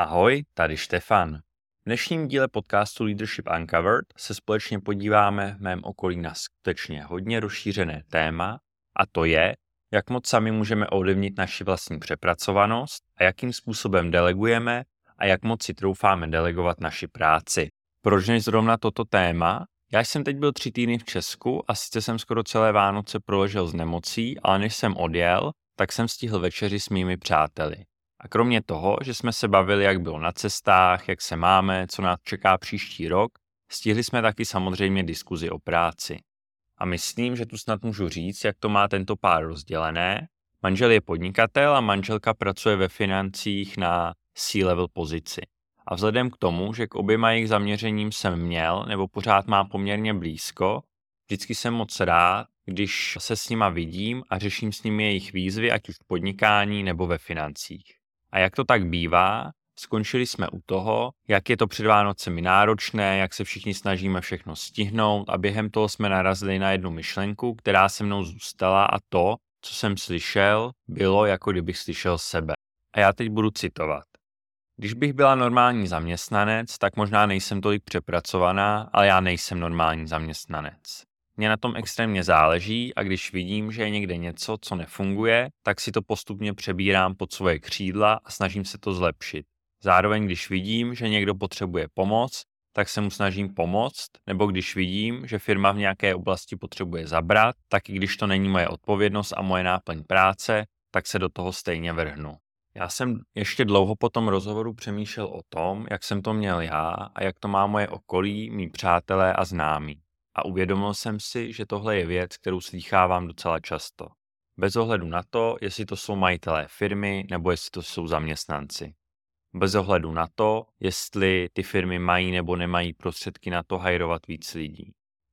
Ahoj, tady Štefan. V dnešním díle podcastu Leadership Uncovered se společně podíváme v mém okolí na skutečně hodně rozšířené téma a to je, jak moc sami můžeme ovlivnit naši vlastní přepracovanost a jakým způsobem delegujeme a jak moc si troufáme delegovat naši práci. Proč než zrovna toto téma? Já jsem teď byl tři týdny v Česku a sice jsem skoro celé Vánoce proležel s nemocí, ale než jsem odjel, tak jsem stihl večeři s mými přáteli. A kromě toho, že jsme se bavili, jak bylo na cestách, jak se máme, co nás čeká příští rok, stihli jsme taky samozřejmě diskuzi o práci. A myslím, že tu snad můžu říct, jak to má tento pár rozdělené. Manžel je podnikatel a manželka pracuje ve financích na C-level pozici. A vzhledem k tomu, že k oběma jejich zaměřením jsem měl nebo pořád mám poměrně blízko, vždycky jsem moc rád, když se s nima vidím a řeším s nimi jejich výzvy, ať už v podnikání nebo ve financích. A jak to tak bývá, skončili jsme u toho, jak je to před Vánocemi náročné, jak se všichni snažíme všechno stihnout a během toho jsme narazili na jednu myšlenku, která se mnou zůstala a to, co jsem slyšel, bylo jako kdybych slyšel sebe. A já teď budu citovat. Když bych byla normální zaměstnanec, tak možná nejsem tolik přepracovaná, ale já nejsem normální zaměstnanec. Mně na tom extrémně záleží a když vidím, že je někde něco, co nefunguje, tak si to postupně přebírám pod svoje křídla a snažím se to zlepšit. Zároveň, když vidím, že někdo potřebuje pomoc, tak se mu snažím pomoct, nebo když vidím, že firma v nějaké oblasti potřebuje zabrat, tak i když to není moje odpovědnost a moje náplň práce, tak se do toho stejně vrhnu. Já jsem ještě dlouho po tom rozhovoru přemýšlel o tom, jak jsem to měl já a jak to má moje okolí, mý přátelé a známí a uvědomil jsem si, že tohle je věc, kterou slýchávám docela často. Bez ohledu na to, jestli to jsou majitelé firmy nebo jestli to jsou zaměstnanci. Bez ohledu na to, jestli ty firmy mají nebo nemají prostředky na to hajrovat víc lidí.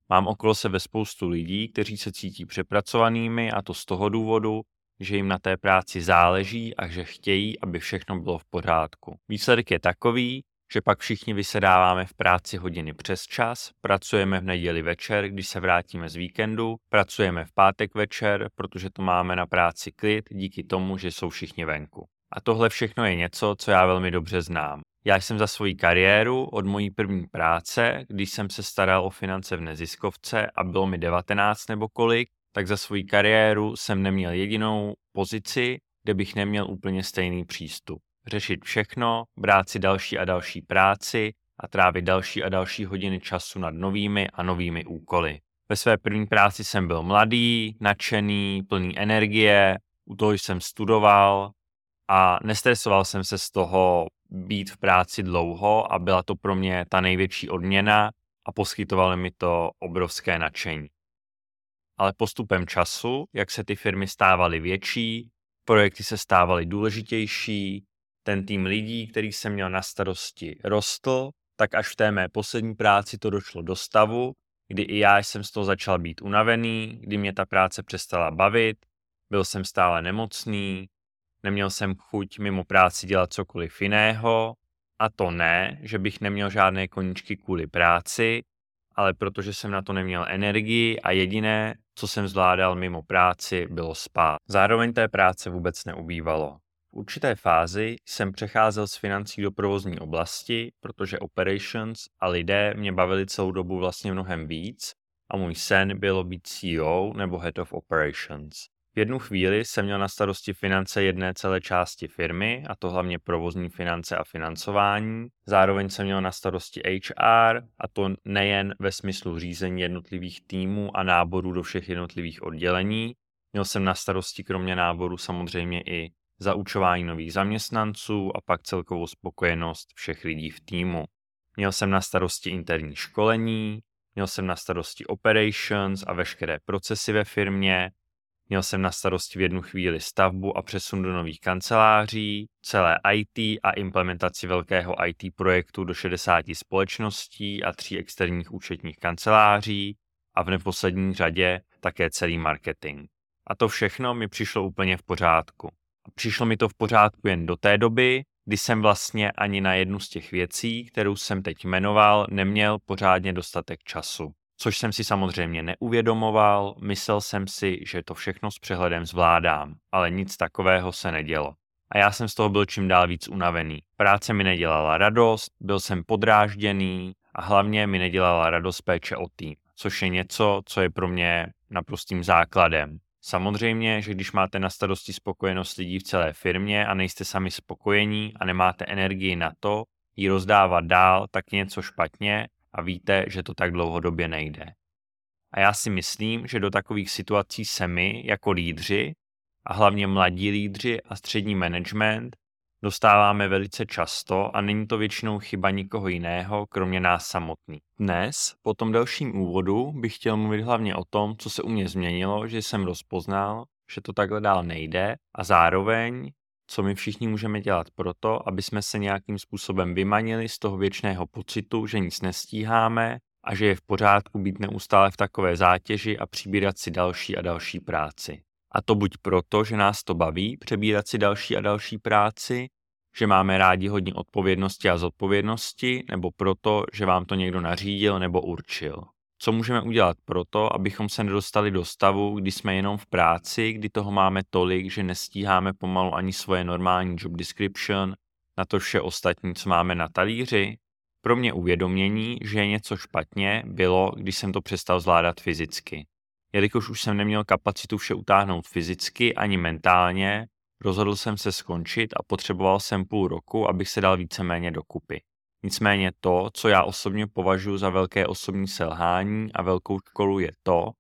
Mám okolo sebe spoustu lidí, kteří se cítí přepracovanými a to z toho důvodu, že jim na té práci záleží a že chtějí, aby všechno bylo v pořádku. Výsledek je takový, že pak všichni vysedáváme v práci hodiny přes čas, pracujeme v neděli večer, když se vrátíme z víkendu, pracujeme v pátek večer, protože to máme na práci klid díky tomu, že jsou všichni venku. A tohle všechno je něco, co já velmi dobře znám. Já jsem za svoji kariéru od mojí první práce, když jsem se staral o finance v neziskovce a bylo mi 19 nebo kolik, tak za svoji kariéru jsem neměl jedinou pozici, kde bych neměl úplně stejný přístup řešit všechno, brát si další a další práci a trávit další a další hodiny času nad novými a novými úkoly. Ve své první práci jsem byl mladý, nadšený, plný energie, u toho jsem studoval a nestresoval jsem se z toho být v práci dlouho a byla to pro mě ta největší odměna a poskytovalo mi to obrovské nadšení. Ale postupem času, jak se ty firmy stávaly větší, projekty se stávaly důležitější, ten tým lidí, který jsem měl na starosti, rostl, tak až v té mé poslední práci to došlo do stavu, kdy i já jsem z toho začal být unavený, kdy mě ta práce přestala bavit, byl jsem stále nemocný, neměl jsem chuť mimo práci dělat cokoliv jiného, a to ne, že bych neměl žádné koníčky kvůli práci, ale protože jsem na to neměl energii a jediné, co jsem zvládal mimo práci, bylo spát. Zároveň té práce vůbec neubývalo určité fázi jsem přecházel z financí do provozní oblasti, protože operations a lidé mě bavili celou dobu vlastně mnohem víc a můj sen bylo být CEO nebo Head of Operations. V jednu chvíli jsem měl na starosti finance jedné celé části firmy, a to hlavně provozní finance a financování. Zároveň jsem měl na starosti HR, a to nejen ve smyslu řízení jednotlivých týmů a náborů do všech jednotlivých oddělení. Měl jsem na starosti kromě náboru samozřejmě i zaučování nových zaměstnanců a pak celkovou spokojenost všech lidí v týmu. Měl jsem na starosti interní školení, měl jsem na starosti operations a veškeré procesy ve firmě, měl jsem na starosti v jednu chvíli stavbu a přesun do nových kanceláří, celé IT a implementaci velkého IT projektu do 60 společností a tří externích účetních kanceláří a v neposlední řadě také celý marketing. A to všechno mi přišlo úplně v pořádku. Přišlo mi to v pořádku jen do té doby, kdy jsem vlastně ani na jednu z těch věcí, kterou jsem teď jmenoval, neměl pořádně dostatek času. Což jsem si samozřejmě neuvědomoval, myslel jsem si, že to všechno s přehledem zvládám, ale nic takového se nedělo. a já jsem z toho byl čím dál víc unavený. Práce mi nedělala radost, byl jsem podrážděný a hlavně mi nedělala radost péče o tým, což je něco, co je pro mě naprostým základem. Samozřejmě, že když máte na starosti spokojenost lidí v celé firmě a nejste sami spokojení a nemáte energii na to, ji rozdávat dál, tak je něco špatně a víte, že to tak dlouhodobě nejde. A já si myslím, že do takových situací se my, jako lídři, a hlavně mladí lídři a střední management, dostáváme velice často a není to většinou chyba nikoho jiného, kromě nás samotných. Dnes, po tom dalším úvodu, bych chtěl mluvit hlavně o tom, co se u mě změnilo, že jsem rozpoznal, že to takhle dál nejde a zároveň, co my všichni můžeme dělat proto, aby jsme se nějakým způsobem vymanili z toho věčného pocitu, že nic nestíháme a že je v pořádku být neustále v takové zátěži a přibírat si další a další práci. A to buď proto, že nás to baví přebírat si další a další práci, že máme rádi hodně odpovědnosti a zodpovědnosti, nebo proto, že vám to někdo nařídil nebo určil. Co můžeme udělat proto, abychom se nedostali do stavu, kdy jsme jenom v práci, kdy toho máme tolik, že nestíháme pomalu ani svoje normální job description, na to vše ostatní, co máme na talíři? Pro mě uvědomění, že je něco špatně, bylo, když jsem to přestal zvládat fyzicky. Jelikož už jsem neměl kapacitu vše utáhnout fyzicky ani mentálně, rozhodl jsem se skončit a potřeboval jsem půl roku, abych se dal víceméně dokupy. Nicméně to, co já osobně považuji za velké osobní selhání a velkou školu je to,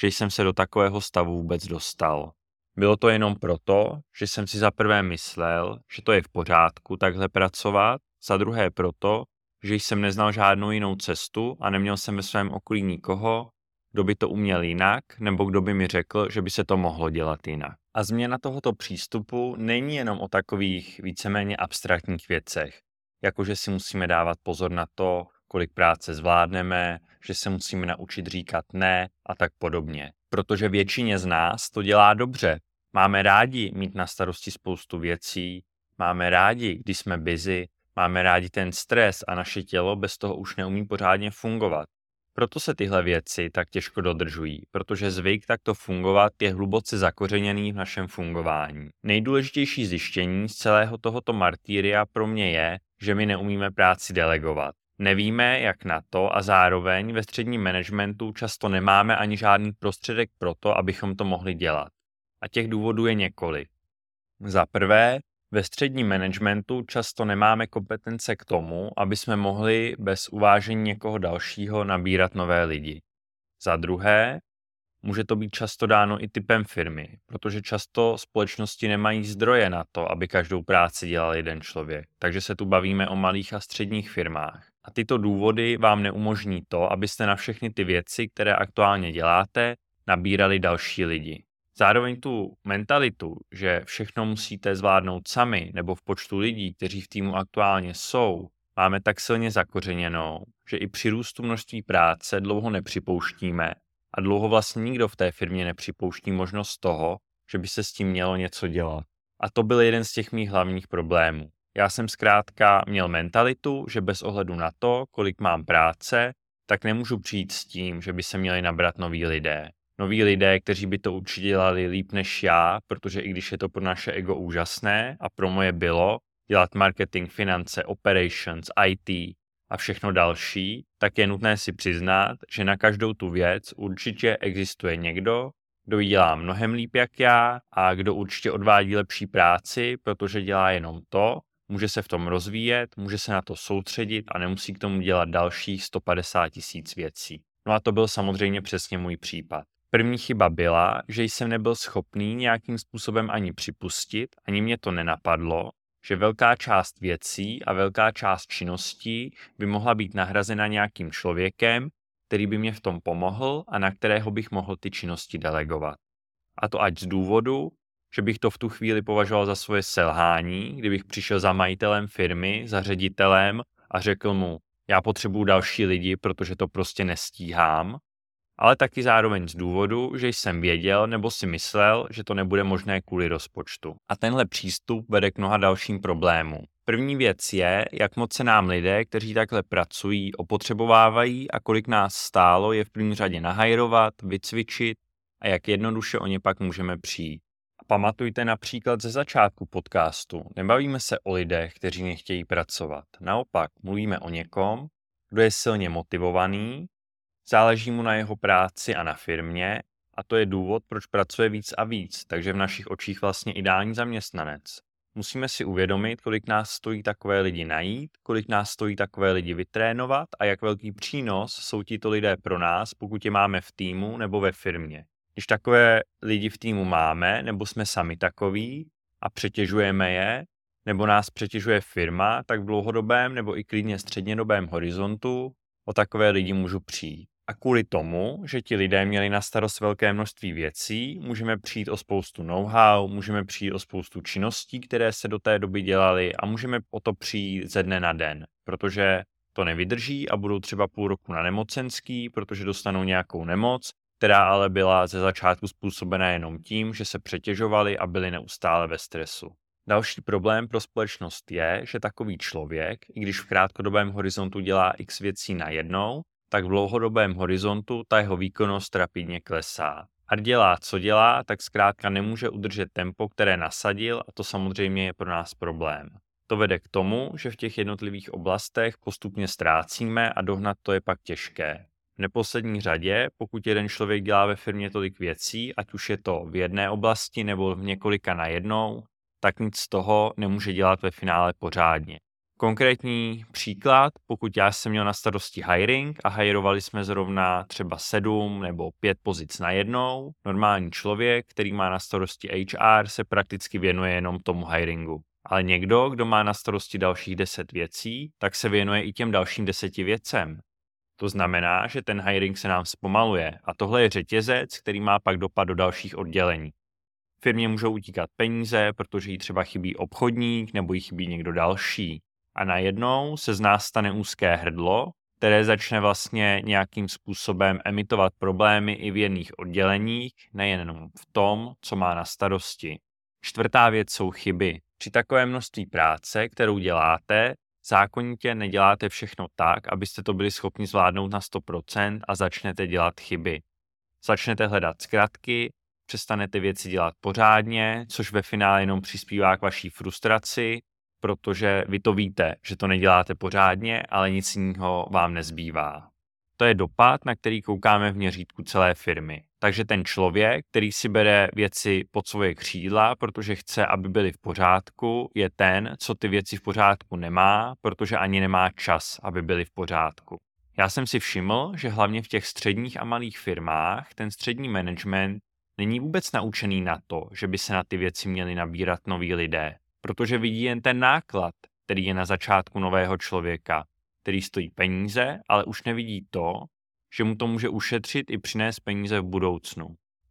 že jsem se do takového stavu vůbec dostal. Bylo to jenom proto, že jsem si za prvé myslel, že to je v pořádku takhle pracovat, za druhé proto, že jsem neznal žádnou jinou cestu a neměl jsem ve svém okolí nikoho, kdo by to uměl jinak, nebo kdo by mi řekl, že by se to mohlo dělat jinak. A změna tohoto přístupu není jenom o takových víceméně abstraktních věcech, jako že si musíme dávat pozor na to, kolik práce zvládneme, že se musíme naučit říkat ne a tak podobně. Protože většině z nás to dělá dobře. Máme rádi mít na starosti spoustu věcí, máme rádi, když jsme busy, máme rádi ten stres a naše tělo bez toho už neumí pořádně fungovat. Proto se tyhle věci tak těžko dodržují, protože zvyk takto fungovat je hluboce zakořeněný v našem fungování. Nejdůležitější zjištění z celého tohoto martýria pro mě je, že my neumíme práci delegovat. Nevíme, jak na to a zároveň ve středním managementu často nemáme ani žádný prostředek pro to, abychom to mohli dělat. A těch důvodů je několik. Za prvé, ve středním managementu často nemáme kompetence k tomu, aby jsme mohli bez uvážení někoho dalšího nabírat nové lidi. Za druhé, může to být často dáno i typem firmy, protože často společnosti nemají zdroje na to, aby každou práci dělal jeden člověk. Takže se tu bavíme o malých a středních firmách. A tyto důvody vám neumožní to, abyste na všechny ty věci, které aktuálně děláte, nabírali další lidi. Zároveň tu mentalitu, že všechno musíte zvládnout sami nebo v počtu lidí, kteří v týmu aktuálně jsou, máme tak silně zakořeněnou, že i při růstu množství práce dlouho nepřipouštíme a dlouho vlastně nikdo v té firmě nepřipouští možnost toho, že by se s tím mělo něco dělat. A to byl jeden z těch mých hlavních problémů. Já jsem zkrátka měl mentalitu, že bez ohledu na to, kolik mám práce, tak nemůžu přijít s tím, že by se měli nabrat noví lidé noví lidé, kteří by to určitě dělali líp než já, protože i když je to pro naše ego úžasné a pro moje bylo dělat marketing, finance, operations, IT a všechno další, tak je nutné si přiznat, že na každou tu věc určitě existuje někdo, kdo ji dělá mnohem líp jak já a kdo určitě odvádí lepší práci, protože dělá jenom to, může se v tom rozvíjet, může se na to soustředit a nemusí k tomu dělat dalších 150 tisíc věcí. No a to byl samozřejmě přesně můj případ. První chyba byla, že jsem nebyl schopný nějakým způsobem ani připustit, ani mě to nenapadlo, že velká část věcí a velká část činností by mohla být nahrazena nějakým člověkem, který by mě v tom pomohl a na kterého bych mohl ty činnosti delegovat. A to ať z důvodu, že bych to v tu chvíli považoval za svoje selhání, kdybych přišel za majitelem firmy, za ředitelem a řekl mu, já potřebuju další lidi, protože to prostě nestíhám, ale taky zároveň z důvodu, že jsem věděl nebo si myslel, že to nebude možné kvůli rozpočtu. A tenhle přístup vede k mnoha dalším problémům. První věc je, jak moc se nám lidé, kteří takhle pracují, opotřebovávají a kolik nás stálo je v první řadě nahajrovat, vycvičit a jak jednoduše o ně pak můžeme přijít. A pamatujte například ze začátku podcastu, nebavíme se o lidech, kteří nechtějí pracovat. Naopak, mluvíme o někom, kdo je silně motivovaný, záleží mu na jeho práci a na firmě a to je důvod, proč pracuje víc a víc, takže v našich očích vlastně ideální zaměstnanec. Musíme si uvědomit, kolik nás stojí takové lidi najít, kolik nás stojí takové lidi vytrénovat a jak velký přínos jsou tito lidé pro nás, pokud je máme v týmu nebo ve firmě. Když takové lidi v týmu máme, nebo jsme sami takoví a přetěžujeme je, nebo nás přetěžuje firma, tak v dlouhodobém nebo i klidně střednědobém horizontu o takové lidi můžu přijít. A kvůli tomu, že ti lidé měli na starost velké množství věcí, můžeme přijít o spoustu know-how, můžeme přijít o spoustu činností, které se do té doby dělaly a můžeme o to přijít ze dne na den, protože to nevydrží a budou třeba půl roku na nemocenský, protože dostanou nějakou nemoc, která ale byla ze začátku způsobená jenom tím, že se přetěžovali a byli neustále ve stresu. Další problém pro společnost je, že takový člověk, i když v krátkodobém horizontu dělá x věcí najednou, tak v dlouhodobém horizontu ta jeho výkonnost rapidně klesá. A dělá, co dělá, tak zkrátka nemůže udržet tempo, které nasadil a to samozřejmě je pro nás problém. To vede k tomu, že v těch jednotlivých oblastech postupně ztrácíme a dohnat to je pak těžké. V neposlední řadě, pokud jeden člověk dělá ve firmě tolik věcí, ať už je to v jedné oblasti nebo v několika najednou, tak nic z toho nemůže dělat ve finále pořádně. Konkrétní příklad, pokud já jsem měl na starosti hiring a hirovali jsme zrovna třeba sedm nebo pět pozic na jednou, normální člověk, který má na starosti HR, se prakticky věnuje jenom tomu hiringu. Ale někdo, kdo má na starosti dalších deset věcí, tak se věnuje i těm dalším deseti věcem. To znamená, že ten hiring se nám zpomaluje a tohle je řetězec, který má pak dopad do dalších oddělení. Firmě můžou utíkat peníze, protože jí třeba chybí obchodník nebo jí chybí někdo další a najednou se z nás stane úzké hrdlo, které začne vlastně nějakým způsobem emitovat problémy i v jedných odděleních, nejenom v tom, co má na starosti. Čtvrtá věc jsou chyby. Při takové množství práce, kterou děláte, zákonitě neděláte všechno tak, abyste to byli schopni zvládnout na 100% a začnete dělat chyby. Začnete hledat zkratky, přestanete věci dělat pořádně, což ve finále jenom přispívá k vaší frustraci protože vy to víte, že to neděláte pořádně, ale nic jiného vám nezbývá. To je dopad, na který koukáme v měřítku celé firmy. Takže ten člověk, který si bere věci pod svoje křídla, protože chce, aby byly v pořádku, je ten, co ty věci v pořádku nemá, protože ani nemá čas, aby byly v pořádku. Já jsem si všiml, že hlavně v těch středních a malých firmách ten střední management není vůbec naučený na to, že by se na ty věci měli nabírat noví lidé protože vidí jen ten náklad, který je na začátku nového člověka, který stojí peníze, ale už nevidí to, že mu to může ušetřit i přinést peníze v budoucnu.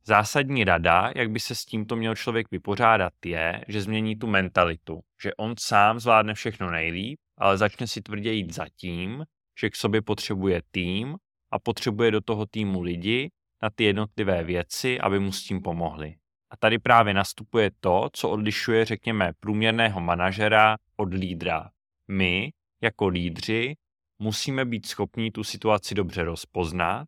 Zásadní rada, jak by se s tímto měl člověk vypořádat, je, že změní tu mentalitu, že on sám zvládne všechno nejlíp, ale začne si tvrdě jít za tím, že k sobě potřebuje tým a potřebuje do toho týmu lidi na ty jednotlivé věci, aby mu s tím pomohli. A tady právě nastupuje to, co odlišuje, řekněme, průměrného manažera od lídra. My, jako lídři, musíme být schopni tu situaci dobře rozpoznat,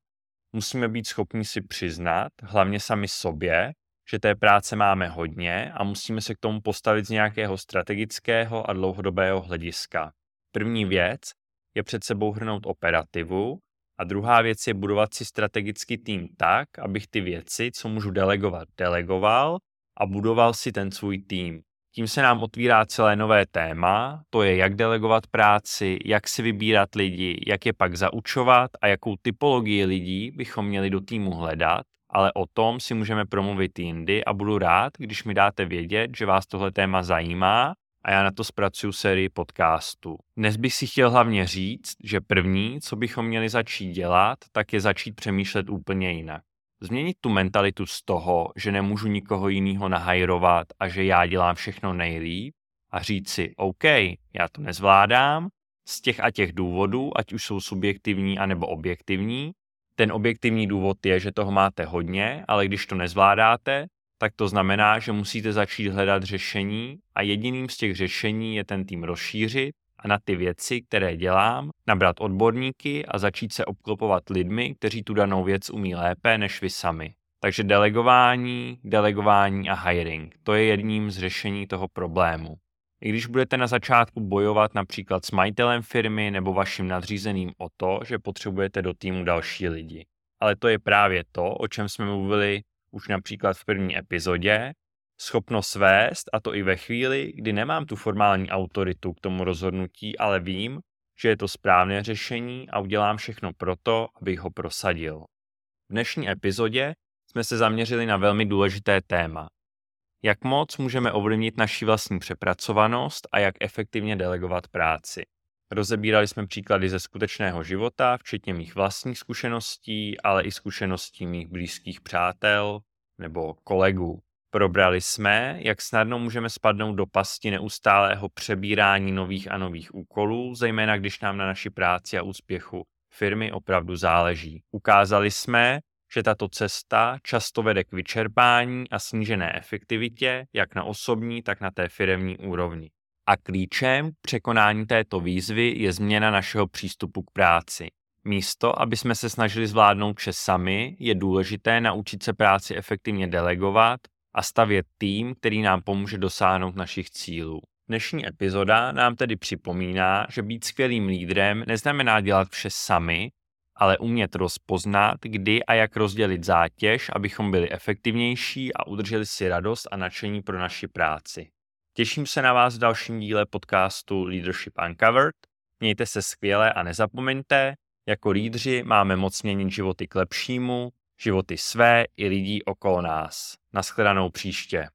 musíme být schopni si přiznat, hlavně sami sobě, že té práce máme hodně a musíme se k tomu postavit z nějakého strategického a dlouhodobého hlediska. První věc je před sebou hrnout operativu a druhá věc je budovat si strategický tým tak, abych ty věci, co můžu delegovat, delegoval a budoval si ten svůj tým. Tím se nám otvírá celé nové téma, to je jak delegovat práci, jak si vybírat lidi, jak je pak zaučovat a jakou typologii lidí bychom měli do týmu hledat, ale o tom si můžeme promluvit jindy a budu rád, když mi dáte vědět, že vás tohle téma zajímá a já na to zpracuju sérii podcastů. Dnes bych si chtěl hlavně říct, že první, co bychom měli začít dělat, tak je začít přemýšlet úplně jinak. Změnit tu mentalitu z toho, že nemůžu nikoho jiného nahajrovat a že já dělám všechno nejlíp a říct si, OK, já to nezvládám, z těch a těch důvodů, ať už jsou subjektivní anebo objektivní. Ten objektivní důvod je, že toho máte hodně, ale když to nezvládáte, tak to znamená, že musíte začít hledat řešení a jediným z těch řešení je ten tým rozšířit a na ty věci, které dělám, nabrat odborníky a začít se obklopovat lidmi, kteří tu danou věc umí lépe než vy sami. Takže delegování, delegování a hiring. To je jedním z řešení toho problému. I když budete na začátku bojovat například s majitelem firmy nebo vaším nadřízeným o to, že potřebujete do týmu další lidi. Ale to je právě to, o čem jsme mluvili už například v první epizodě, schopnost vést, a to i ve chvíli, kdy nemám tu formální autoritu k tomu rozhodnutí, ale vím, že je to správné řešení a udělám všechno proto, abych ho prosadil. V dnešní epizodě jsme se zaměřili na velmi důležité téma. Jak moc můžeme ovlivnit naši vlastní přepracovanost a jak efektivně delegovat práci. Rozebírali jsme příklady ze skutečného života, včetně mých vlastních zkušeností, ale i zkušeností mých blízkých přátel nebo kolegů. Probrali jsme, jak snadno můžeme spadnout do pasti neustálého přebírání nových a nových úkolů, zejména když nám na naši práci a úspěchu firmy opravdu záleží. Ukázali jsme, že tato cesta často vede k vyčerpání a snížené efektivitě, jak na osobní, tak na té firemní úrovni. A klíčem k překonání této výzvy je změna našeho přístupu k práci. Místo, aby jsme se snažili zvládnout vše sami, je důležité naučit se práci efektivně delegovat a stavět tým, který nám pomůže dosáhnout našich cílů. Dnešní epizoda nám tedy připomíná, že být skvělým lídrem neznamená dělat vše sami, ale umět rozpoznat, kdy a jak rozdělit zátěž, abychom byli efektivnější a udrželi si radost a nadšení pro naši práci. Těším se na vás v dalším díle podcastu Leadership Uncovered. Mějte se skvěle a nezapomeňte, jako lídři máme moc měnit životy k lepšímu, životy své i lidí okolo nás. Naschledanou příště.